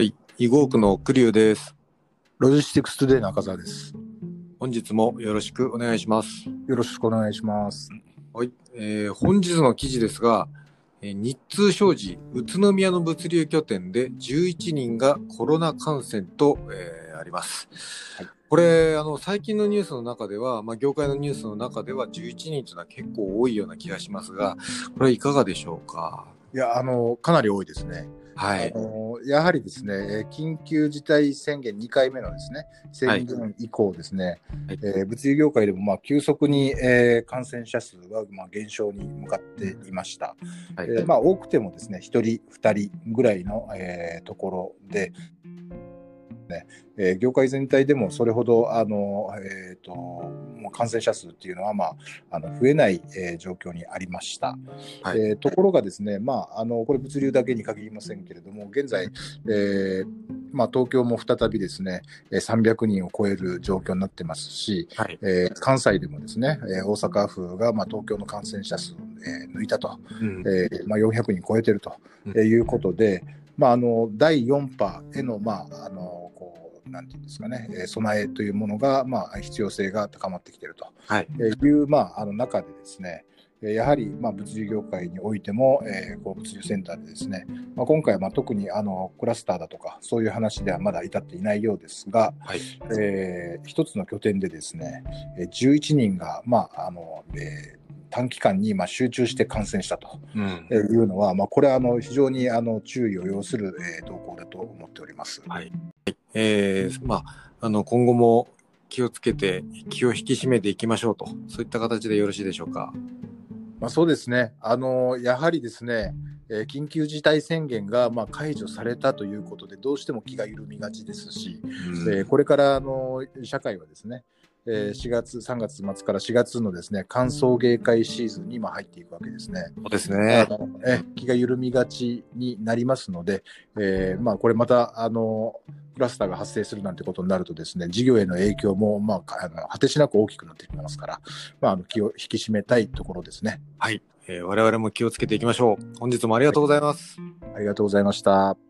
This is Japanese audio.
囲碁区の栗生です。 LOGISTICS TODAY 中澤です。本日もよろしくお願いします。よろしくお願いします。はい。えー本日の記事ですが、えー日通商事宇都宮の物流拠点で11人がコロナ感染と、えーあります。はいこれ、あの、最近のニュースの中では、まあ、業界のニュースの中では11人というのは結構多いような気がしますが、これはいかがでしょうか？いや、あの、かなり多いですね。はい。あのやはりですね、えー緊急事態宣言2回目のですね、宣言以降ですね、はいえー物流業界でもまあ急速に、えー感染者数はまあ減少に向かっていました。はい。えーまあ、多くてもですね、1人、2人ぐらいの、えーところで、ね。えー業界全体でもそれほどあの、えー、ともう感染者数っていうのは、まあ、あの増えない、えー状況にありました。はい。えーところがですね、まあ、あのこれ物流だけに限りませんけれども、現在、えーまあ、東京も再びですね、えー300人を超える状況になってますし、はい。えー関西でもですね、えー大阪府が、まあ、東京の感染者数を、えー抜いたと、うん。えーまあ、400人超えてるということで、まあ、あの第4波への,、まあ、あのなんていうんですかね、えー備えというものが、まあ、必要性が高まってきているとはい。えーいう、まあ、あの中でですね、えーやはり、まあ、物流業界においても、えーこう物流センターでですね、まあ、今回は、まあ、特にあのクラスターだとかそういう話ではまだ至っていないようですが、はい。えー一つの拠点でですね、えー11人が、まああのえー短期間にまあ集中して感染したというのは、まあ、これはあの非常にあの注意を要する、えー動向だと思っております。はい。えーまあ、あの、今後も気をつけて、気を引き締めていきましょうと、そういった形でよろしいでしょうか。まあ、そうですね、あのやはりですね、えー緊急事態宣言がまあ解除されたということで、どうしても気が緩みがちですし、えーこれからあの社会はですね、えー4月、3月末から4月のですね歓送迎会シーズンに今入っていくわけですね。そうですあね。のえ気が緩みがちになりますので、えーまあ、これまたあのクラスターが発生するなんてことになるとですね事業への影響も、まあ、かあの果てしなく大きくなってきますから、まあ、あの気を引き締めたいところですね。はい。えー我々も気をつけていきましょう。本日もありがとうございます。ありがとうございました。